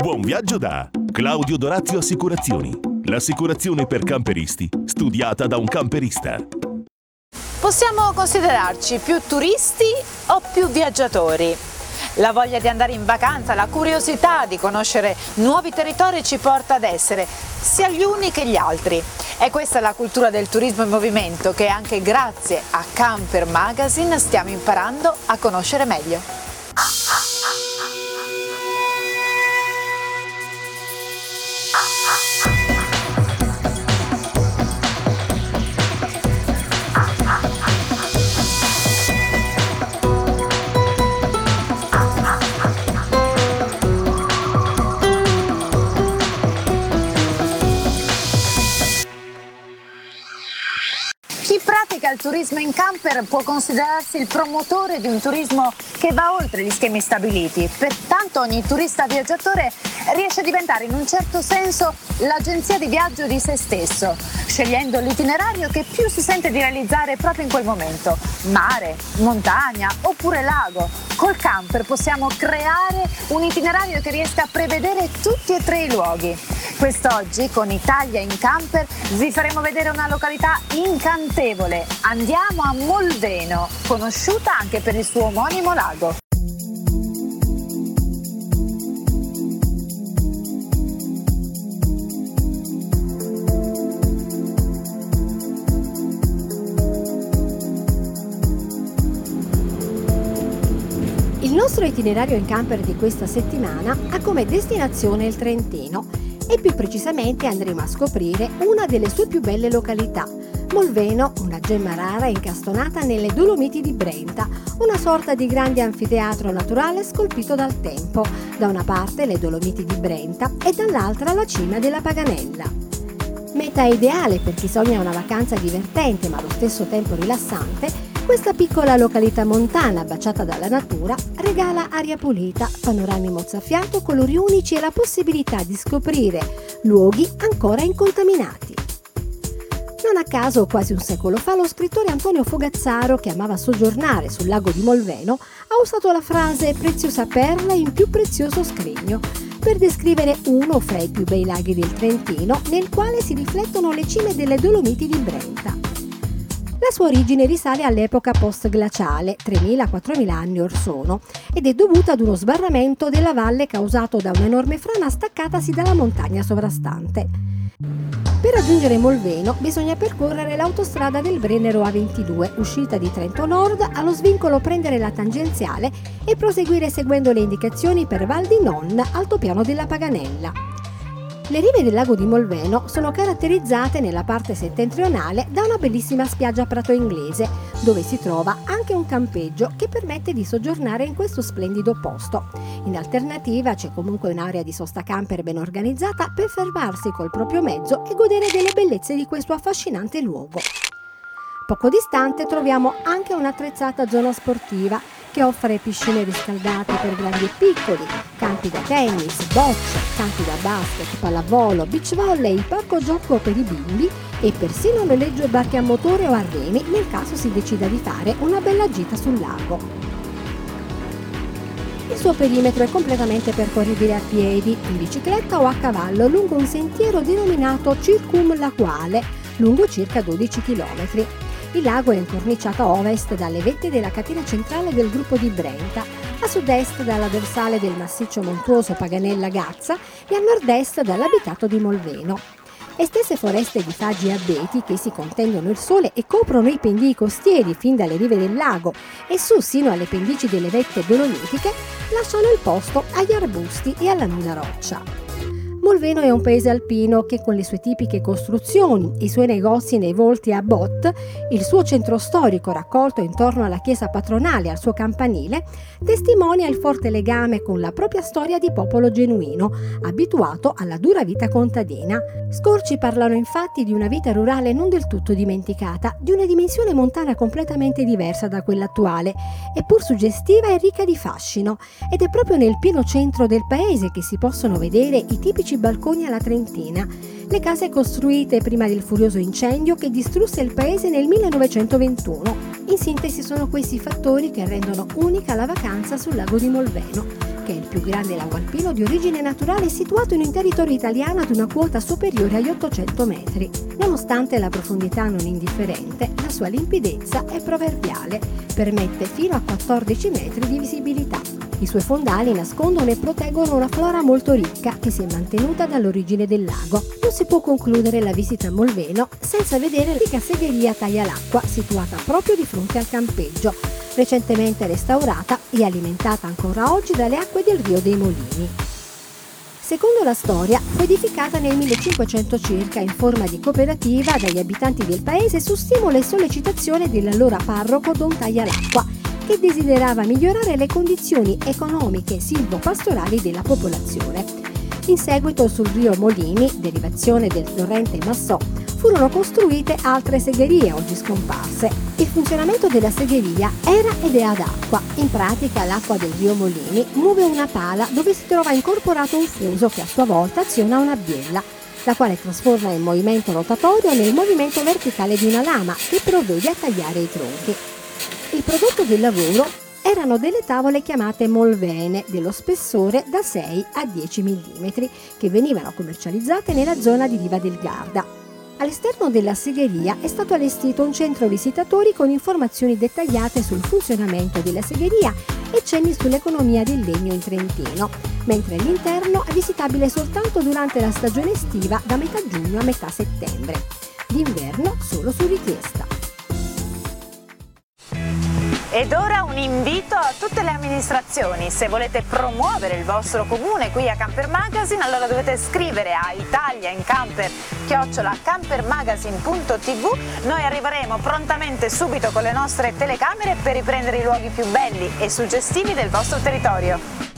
Buon viaggio da Claudio Dorazio Assicurazioni. L'assicurazione per camperisti, studiata da un camperista. Possiamo considerarci più turisti o più viaggiatori? La voglia di andare in vacanza, la curiosità di conoscere nuovi territori ci porta ad essere sia gli uni che gli altri. E questa è la cultura del turismo in movimento che anche grazie a Camper Magazine stiamo imparando a conoscere meglio. Turismo in camper può considerarsi il promotore di un turismo che va oltre gli schemi stabiliti. Pertanto ogni turista viaggiatore riesce a diventare in un certo senso l'agenzia di viaggio di se stesso, scegliendo l'itinerario che più si sente di realizzare proprio in quel momento. Mare, montagna oppure lago. Col camper possiamo creare un itinerario che riesca a prevedere tutti e tre i luoghi. Quest'oggi con Italia in camper vi faremo vedere una località incantevole. Andiamo a Molveno, conosciuta anche per il suo omonimo lago. Il nostro itinerario in camper di questa settimana ha come destinazione il Trentino e più precisamente andremo a scoprire una delle sue più belle località, Molveno, una gemma rara incastonata nelle Dolomiti di Brenta, una sorta di grande anfiteatro naturale scolpito dal tempo, da una parte le Dolomiti di Brenta e dall'altra la cima della Paganella. Meta ideale per chi sogna una vacanza divertente ma allo stesso tempo rilassante, questa piccola località montana baciata dalla natura regala aria pulita, panorami mozzafiato, colori unici e la possibilità di scoprire luoghi ancora incontaminati. Non a caso, quasi un secolo fa, lo scrittore Antonio Fogazzaro, che amava soggiornare sul lago di Molveno, ha usato la frase preziosa perla in più prezioso scrigno per descrivere uno fra i più bei laghi del Trentino nel quale si riflettono le cime delle Dolomiti di Brenta. La sua origine risale all'epoca post-glaciale, 3.000-4.000 anni or sono, ed è dovuta ad uno sbarramento della valle causato da un'enorme frana staccatasi dalla montagna sovrastante. Per raggiungere Molveno bisogna percorrere l'autostrada del Brennero A22, uscita di Trento Nord, allo svincolo prendere la tangenziale e proseguire seguendo le indicazioni per Val di Non, altopiano della Paganella. Le rive del lago di Molveno sono caratterizzate nella parte settentrionale da una bellissima spiaggia prato inglese, dove si trova anche un campeggio che permette di soggiornare in questo splendido posto. In alternativa c'è comunque un'area di sosta camper ben organizzata per fermarsi col proprio mezzo e godere delle bellezze di questo affascinante luogo. Poco distante troviamo anche un'attrezzata zona sportiva che offre piscine riscaldate per grandi e piccoli, campi da tennis, bocce, campi da basket, pallavolo, beach volley, parco gioco per i bimbi e persino noleggio barche a motore o a remi nel caso si decida di fare una bella gita sul lago. Il suo perimetro è completamente percorribile a piedi, in bicicletta o a cavallo lungo un sentiero denominato Circum Laquale, lungo circa 12 km. Il lago è incorniciato a ovest dalle vette della catena centrale del gruppo di Brenta, a sud-est dalla dorsale del massiccio montuoso Paganella Gazza e a nord-est dall'abitato di Molveno. Estese foreste di faggi e abeti che si contendono il sole e coprono i pendii costieri fin dalle rive del lago e su sino alle pendici delle vette dolomitiche lasciano il posto agli arbusti e alla nuda roccia. Molveno è un paese alpino che con le sue tipiche costruzioni, i suoi negozi nei volti a bot, il suo centro storico raccolto intorno alla chiesa patronale e al suo campanile, testimonia il forte legame con la propria storia di popolo genuino, abituato alla dura vita contadina. Scorci parlano infatti di una vita rurale non del tutto dimenticata, di una dimensione montana completamente diversa da quella attuale, eppur suggestiva e ricca di fascino, ed è proprio nel pieno centro del paese che si possono vedere i tipici balconi alla Trentina. Le case costruite prima del furioso incendio che distrusse il paese nel 1921. In sintesi sono questi fattori che rendono unica la vacanza sul lago di Molveno che è il più grande lago alpino di origine naturale situato in un territorio italiano ad una quota superiore agli 800 metri. Nonostante la profondità non indifferente, la sua limpidezza è proverbiale, permette fino a 14 metri di visibilità. I suoi fondali nascondono e proteggono una flora molto ricca che si è mantenuta dall'origine del lago. Non si può concludere la visita a Molveno senza vedere l'antica segheria Taglia l'acqua situata proprio di fronte al campeggio, recentemente restaurata e alimentata ancora oggi dalle acque del Rio dei Molini. Secondo la storia, fu edificata nel 1500 circa in forma di cooperativa dagli abitanti del paese su stimolo e sollecitazione dell'allora parroco Don Taglialacqua, che desiderava migliorare le condizioni economiche silvopastorali della popolazione. In seguito sul rio Molini, derivazione del torrente Massò, furono costruite altre segherie oggi scomparse. Il funzionamento della segheria era ed è ad acqua. In pratica l'acqua del rio Molini muove una pala dove si trova incorporato un fuso che a sua volta aziona una biella la quale trasforma il movimento rotatorio nel movimento verticale di una lama che provvede a tagliare i tronchi. Il prodotto del lavoro erano delle tavole chiamate molvene dello spessore da 6 a 10 mm che venivano commercializzate nella zona di Riva del Garda. All'esterno della segheria è stato allestito un centro visitatori con informazioni dettagliate sul funzionamento della segheria e cenni sull'economia del legno in Trentino, mentre l'interno è visitabile soltanto durante la stagione estiva da metà giugno a metà settembre. D'inverno solo su richiesta. Ed ora un invito a tutte le amministrazioni, se volete promuovere il vostro comune qui a Camper Magazine allora dovete scrivere a Italia in Camper chiocciola noi arriveremo prontamente subito con le nostre telecamere per riprendere i luoghi più belli e suggestivi del vostro territorio.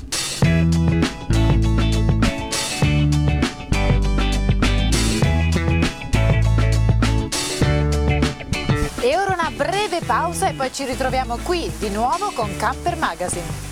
Breve pausa e poi ci ritroviamo qui di nuovo con Camper Magazine.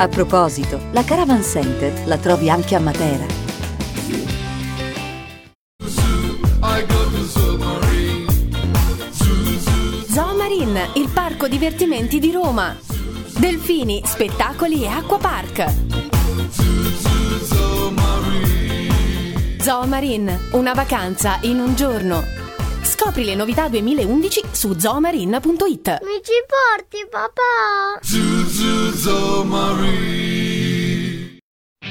A proposito, la Caravan Center la trovi anche a Matera. Zoomarine, il parco divertimenti di Roma. Delfini, spettacoli e acquapark. Zoomarine, una vacanza in un giorno Scopri le novità 2011 su zoomarine.it. Mi ci porti, papà? Zoo, zoo,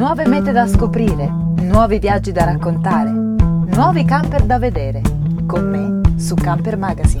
Nuove mete da scoprire, nuovi viaggi da raccontare, nuovi camper da vedere. Con me su Camper Magazine.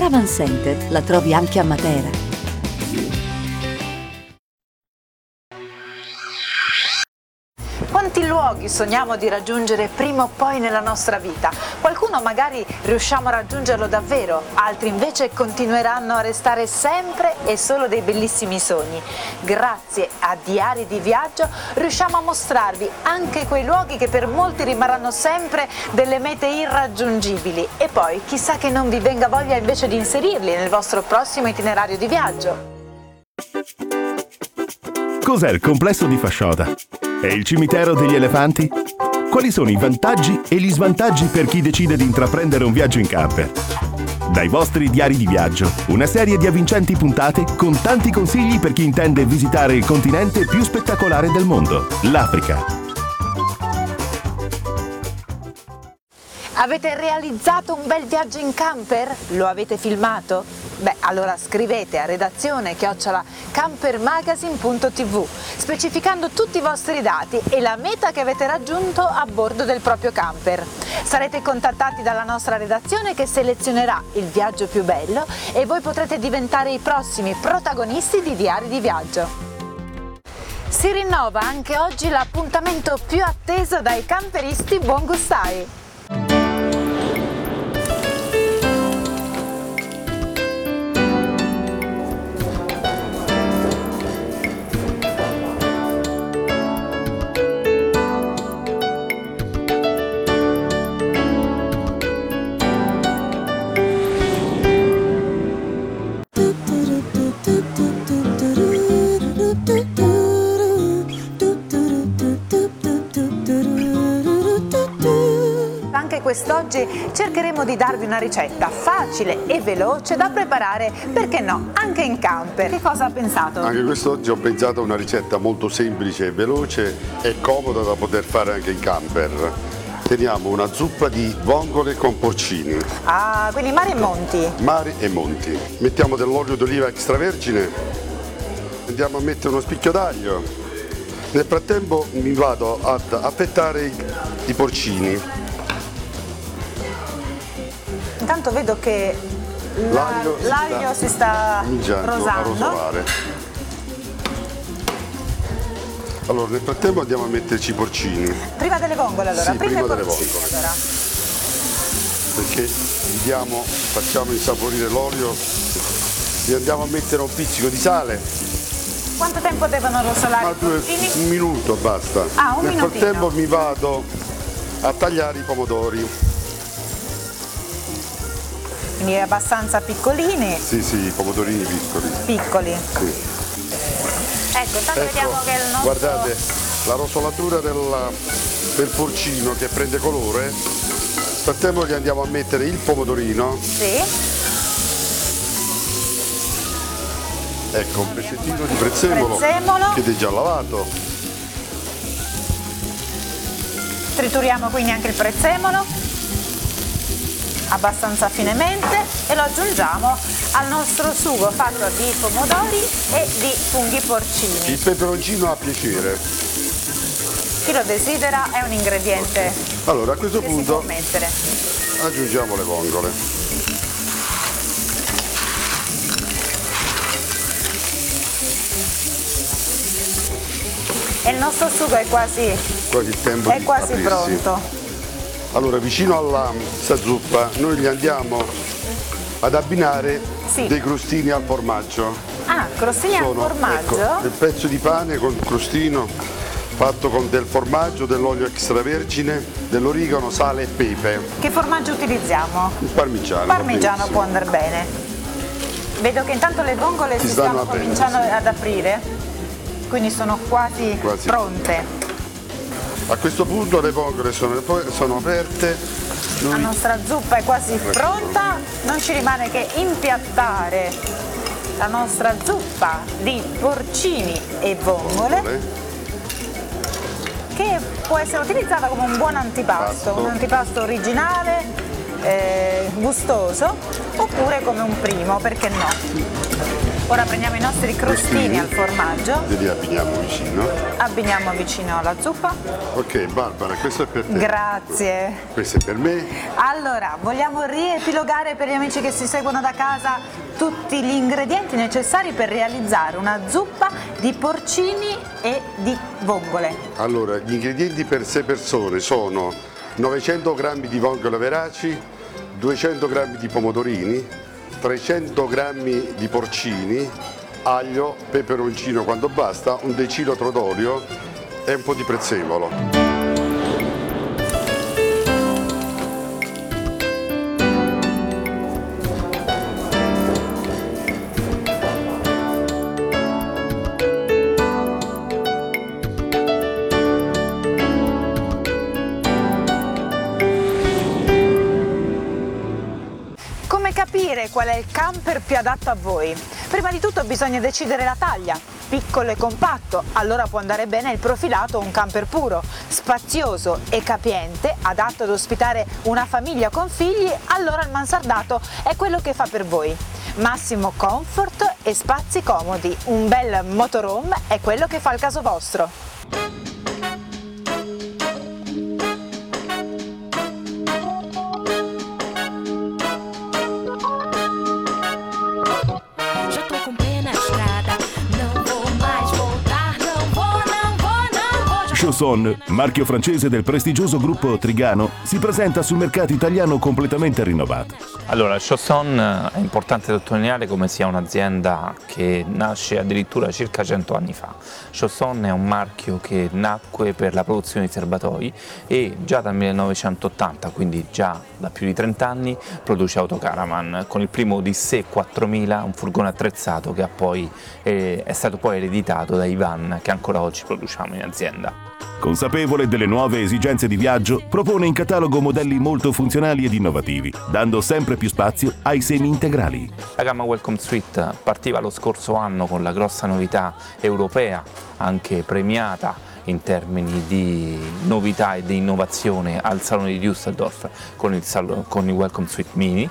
Caravan Center la trovi anche a Matera. Quanti luoghi sogniamo di raggiungere prima o poi nella nostra vita? Qualcuno magari riusciamo a raggiungerlo davvero, altri invece continueranno a restare sempre e solo dei bellissimi sogni. Grazie a Diari di Viaggio riusciamo a mostrarvi anche quei luoghi che per molti rimarranno sempre delle mete irraggiungibili e poi chissà che non vi venga voglia invece di inserirli nel vostro prossimo itinerario di viaggio. Cos'è il complesso di Fasciota? È il cimitero degli elefanti? Quali sono i vantaggi e gli svantaggi per chi decide di intraprendere un viaggio in camper? Dai vostri diari di viaggio, una serie di avvincenti puntate con tanti consigli per chi intende visitare il continente più spettacolare del mondo, l'Africa. Avete realizzato un bel viaggio in camper? Lo avete filmato? Beh, allora scrivete a redazione chiocciola campermagazine.tv specificando tutti i vostri dati e la meta che avete raggiunto a bordo del proprio camper. Sarete contattati dalla nostra redazione che selezionerà il viaggio più bello e voi potrete diventare i prossimi protagonisti di Diari di Viaggio. Si rinnova anche oggi l'appuntamento più atteso dai camperisti buon quest'oggi cercheremo di darvi una ricetta facile e veloce da preparare, perché no, anche in camper. Che cosa ha pensato? Anche quest'oggi ho pensato a una ricetta molto semplice e veloce e comoda da poter fare anche in camper. Teniamo una zuppa di vongole con porcini, Ah, quindi mare e monti. mari e monti. Mettiamo dell'olio d'oliva extravergine, andiamo a mettere uno spicchio d'aglio. Nel frattempo mi vado ad affettare i porcini. Intanto vedo che la- L'aglio si l'aglio si sta cominciando a rosando. Allora, nel frattempo andiamo a metterci i porcini, Prima delle vongole allora, Sì, prima, prima delle vongole. allora. perché diamo, facciamo insaporire l'olio, gli andiamo a mettere un pizzico di sale, Quanto tempo devono rosolare due, un minuto basta. Ah, un Nel minutino. frattempo mi vado a tagliare i pomodori. Quindi abbastanza piccolini, Sì, sì, pomodorini piccoli. piccoli. Sì. Ecco, intanto vediamo che il nostro... guardate, la rosolatura del, del porcino che prende colore. Frattempo gli andiamo a mettere il pomodorino, Sì, ecco un pezzettino di prezzemolo, Prezzemolo. che è già lavato. trituriamo quindi anche il prezzemolo abbastanza finemente e lo aggiungiamo al nostro sugo fatto di pomodori e di funghi porcini. Il peperoncino a piacere. Chi lo desidera è un ingrediente Allora a questo punto aggiungiamo le vongole. E il nostro sugo è quasi, Quasi è quasi pronto. Allora vicino alla sta zuppa noi gli andiamo ad abbinare Sì. dei crostini al formaggio. Ah, crostini al formaggio? ecco, del pezzo di pane con crostino fatto con del formaggio, dell'olio extravergine, dell'origano, sale e pepe. Che formaggio utilizziamo? Il parmigiano. va Parmigiano può andare bene. Vedo che intanto le vongole Si si, stanno stanno cominciando sì. ad aprire, quindi sono quasi, Quasi. pronte. A questo punto le vongole sono, sono aperte. La Noi nostra zuppa è quasi pronta, non ci rimane che impiattare la nostra zuppa di porcini e vongole che può essere utilizzata come un buon antipasto, Pasto. un antipasto originale, eh, gustoso, oppure come un primo, perché no? Ora prendiamo i nostri crostini al formaggio, li abbiniamo vicino. abbiniamo vicino alla zuppa. Ok Barbara, questo è per te. Grazie. questo è per me. Allora, vogliamo riepilogare per gli amici che si seguono da casa tutti gli ingredienti necessari per realizzare una zuppa di porcini e di vongole. Allora, gli ingredienti per 6 persone sono 900 g di vongole veraci, 200 g di pomodorini, 300 g di porcini, aglio, peperoncino quando basta, un decilitro d'olio e un po' di prezzemolo. Qual è il camper più adatto a voi. Prima di tutto bisogna decidere la taglia, piccolo e compatto, allora può andare bene il profilato o un camper puro, spazioso e capiente, adatto ad ospitare una famiglia con figli, allora il mansardato è quello che fa per voi. Massimo comfort e spazi comodi, un bel motorhome è quello che fa il caso vostro. Chausson, marchio francese del prestigioso gruppo Trigano, si presenta sul mercato italiano completamente rinnovato. Allora, Chausson eh, è importante sottolineare come sia un'azienda che nasce addirittura circa 100 anni fa. Chausson è un marchio che nacque per la produzione di serbatoi e già dal 1980, quindi già da più di 30 anni, produce autocaravan con il primo Odyssey 4000, un furgone attrezzato che poi, è, è stato poi ereditato da Ivan che ancora oggi produciamo in azienda. Consapevole delle nuove esigenze di viaggio, propone in catalogo modelli molto funzionali ed innovativi, dando sempre più spazio ai semi integrali. La gamma Welcome Suite partiva lo scorso anno con la grossa novità europea, anche premiata in termini di novità e di innovazione al Salone di Düsseldorf con il, con il Welcome Suite Mini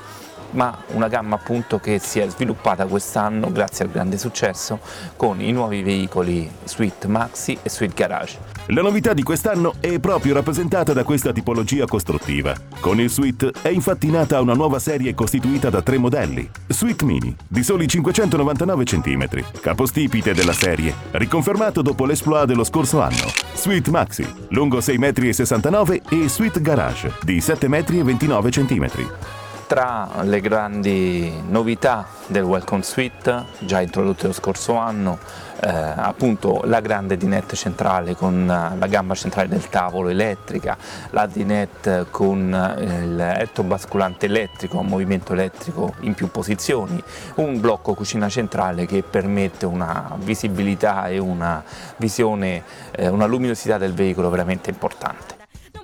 ma una gamma appunto che si è sviluppata quest'anno grazie al grande successo con i nuovi veicoli Suite Maxi e Suite Garage. La novità di quest'anno è proprio rappresentata da questa tipologia costruttiva. Con il Suite è infatti nata una nuova serie costituita da tre modelli. Suite Mini, di soli 599 cm, capostipite della serie, riconfermato dopo l'esploit dello scorso anno. Suite Maxi, lungo 6,69 m e Suite Garage, di 7,29 cm. Tra le grandi novità del Welcome Suite, già introdotte lo scorso anno, eh, appunto la grande dinette centrale con la gamba centrale del tavolo elettrica, la dinette con eh, il letto basculante elettrico a movimento elettrico in più posizioni, un blocco cucina centrale che permette una visibilità e una visione, eh, una luminosità del veicolo veramente importante.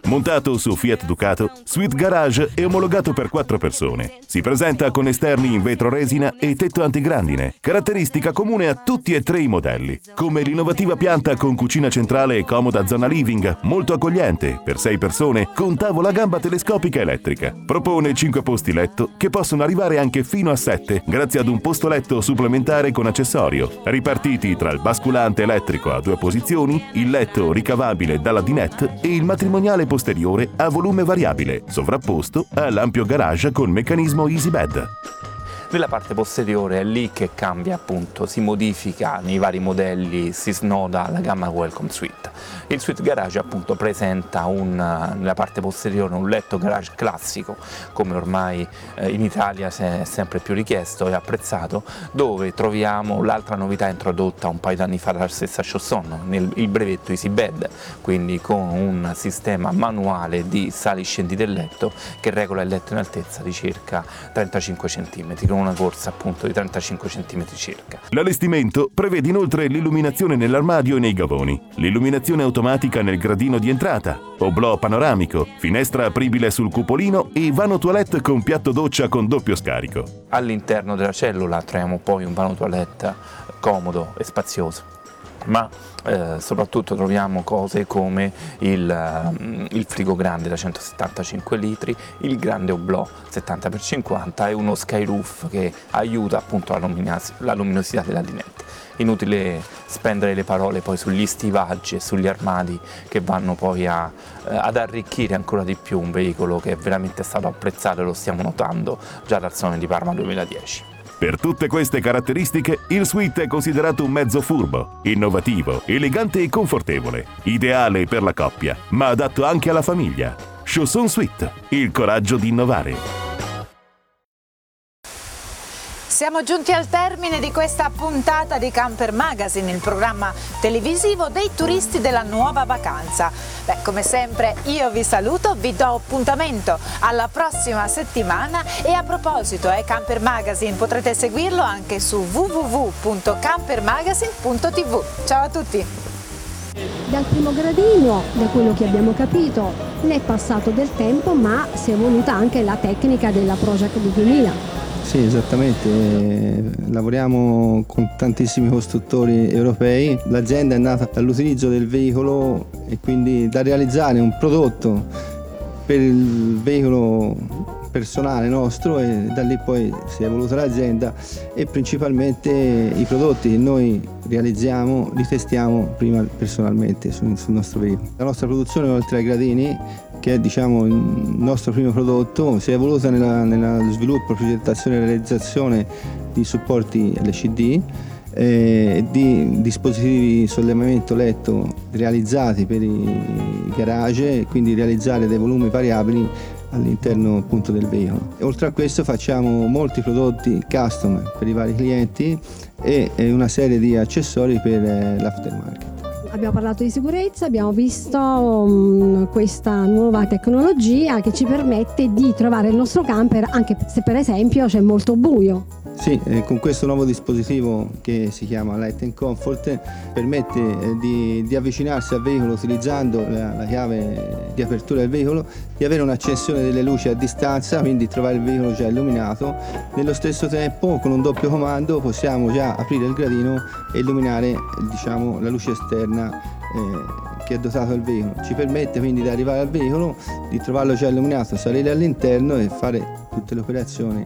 Montato su Fiat Ducato, Sweet Garage è omologato per quattro persone. Si presenta con esterni in vetro resina e tetto antigrandine, caratteristica comune a tutti e tre i modelli. Come l'innovativa pianta con cucina centrale e comoda zona living, molto accogliente, per sei persone, con tavola gamba telescopica elettrica. Propone cinque posti letto che possono arrivare anche fino a sette, grazie ad un posto letto supplementare con accessorio, ripartiti tra il basculante elettrico a due posizioni, il letto ricavabile dalla dinette e il matrimoniale posteriore a volume variabile, sovrapposto all'ampio garage con meccanismo EasyBed. Nella parte posteriore è lì che cambia appunto, si modifica nei vari modelli, si snoda la gamma Welcome Suite. Il Suite Garage appunto presenta un, nella parte posteriore un letto garage classico, come ormai eh, in Italia è sempre più richiesto e apprezzato, dove troviamo l'altra novità introdotta un paio d'anni fa dalla stessa Chausson, il brevetto Easy Bed, quindi con un sistema manuale di sali scendi del letto che regola il letto in altezza di circa 35 cm, con una corsa appunto di 35 cm circa. L'allestimento prevede inoltre l'illuminazione nell'armadio e nei gavoni, l'illuminazione automatica nel gradino di entrata, oblò panoramico, finestra apribile sul cupolino e vano toilette con piatto doccia con doppio scarico. All'interno della cellula troviamo poi un vano toilette comodo e spazioso ma eh, soprattutto troviamo cose come il, uh, il, frigo grande da 175 litri, il grande oblò 70x50 e uno skyroof che aiuta appunto la, luminos- la luminosità della linette inutile spendere le parole poi sugli stivaggi e sugli armadi che vanno poi a, eh, ad arricchire ancora di più un veicolo che è veramente stato apprezzato e lo stiamo notando già dal Sone di Parma 2010. Per tutte queste caratteristiche, il Suite è considerato un mezzo furbo, innovativo, elegante e confortevole, ideale per la coppia, ma adatto anche alla famiglia. Chausson Suite, il coraggio di innovare. Siamo giunti al termine di questa puntata di Camper Magazine, il programma televisivo dei turisti della nuova vacanza. Beh, come sempre io vi saluto, vi do appuntamento alla prossima settimana e a proposito, eh, Camper Magazine potrete seguirlo anche su www.campermagazine.tv. Ciao a tutti! Dal primo gradino, da quello che abbiamo capito, ne è passato del tempo, ma si è evoluta anche la tecnica della Project 2000. Sì, esattamente, lavoriamo con tantissimi costruttori europei, l'azienda è nata dall'utilizzo del veicolo e quindi da realizzare un prodotto per il veicolo personale nostro e da lì poi si è evoluta l'azienda e principalmente i prodotti che noi realizziamo li testiamo prima personalmente sul, sul nostro veicolo. La nostra produzione oltre ai gradini che è diciamo, il nostro primo prodotto, si è evoluta nello sviluppo, progettazione e realizzazione di supporti LCD, eh, di dispositivi di sollevamento letto realizzati per i garage, quindi realizzare dei volumi variabili all'interno appunto del veicolo. Oltre a questo facciamo molti prodotti custom per i vari clienti e una serie di accessori per eh, l'aftermarket abbiamo parlato di sicurezza, abbiamo visto um, questa nuova tecnologia che ci permette di trovare il nostro camper anche se per esempio c'è molto buio. Sì, eh, con questo nuovo dispositivo che si chiama Light and Comfort permette eh, di, di, avvicinarsi al veicolo utilizzando la, la, chiave di apertura del veicolo, di avere un'accensione delle luci a distanza, quindi trovare il veicolo già illuminato. Nello stesso tempo con un doppio comando possiamo già aprire il gradino e illuminare diciamo, la luce esterna eh, che è dotato il veicolo. Ci permette quindi di arrivare al veicolo, di trovarlo già illuminato, salire all'interno e fare tutte le operazioni.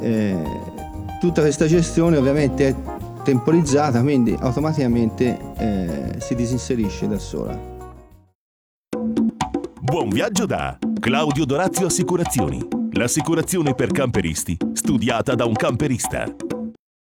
Eh, Tutta questa gestione ovviamente è temporizzata, quindi automaticamente eh, si disinserisce da sola. Buon viaggio da Claudio Dorazio Assicurazioni, l'assicurazione per camperisti studiata da un camperista.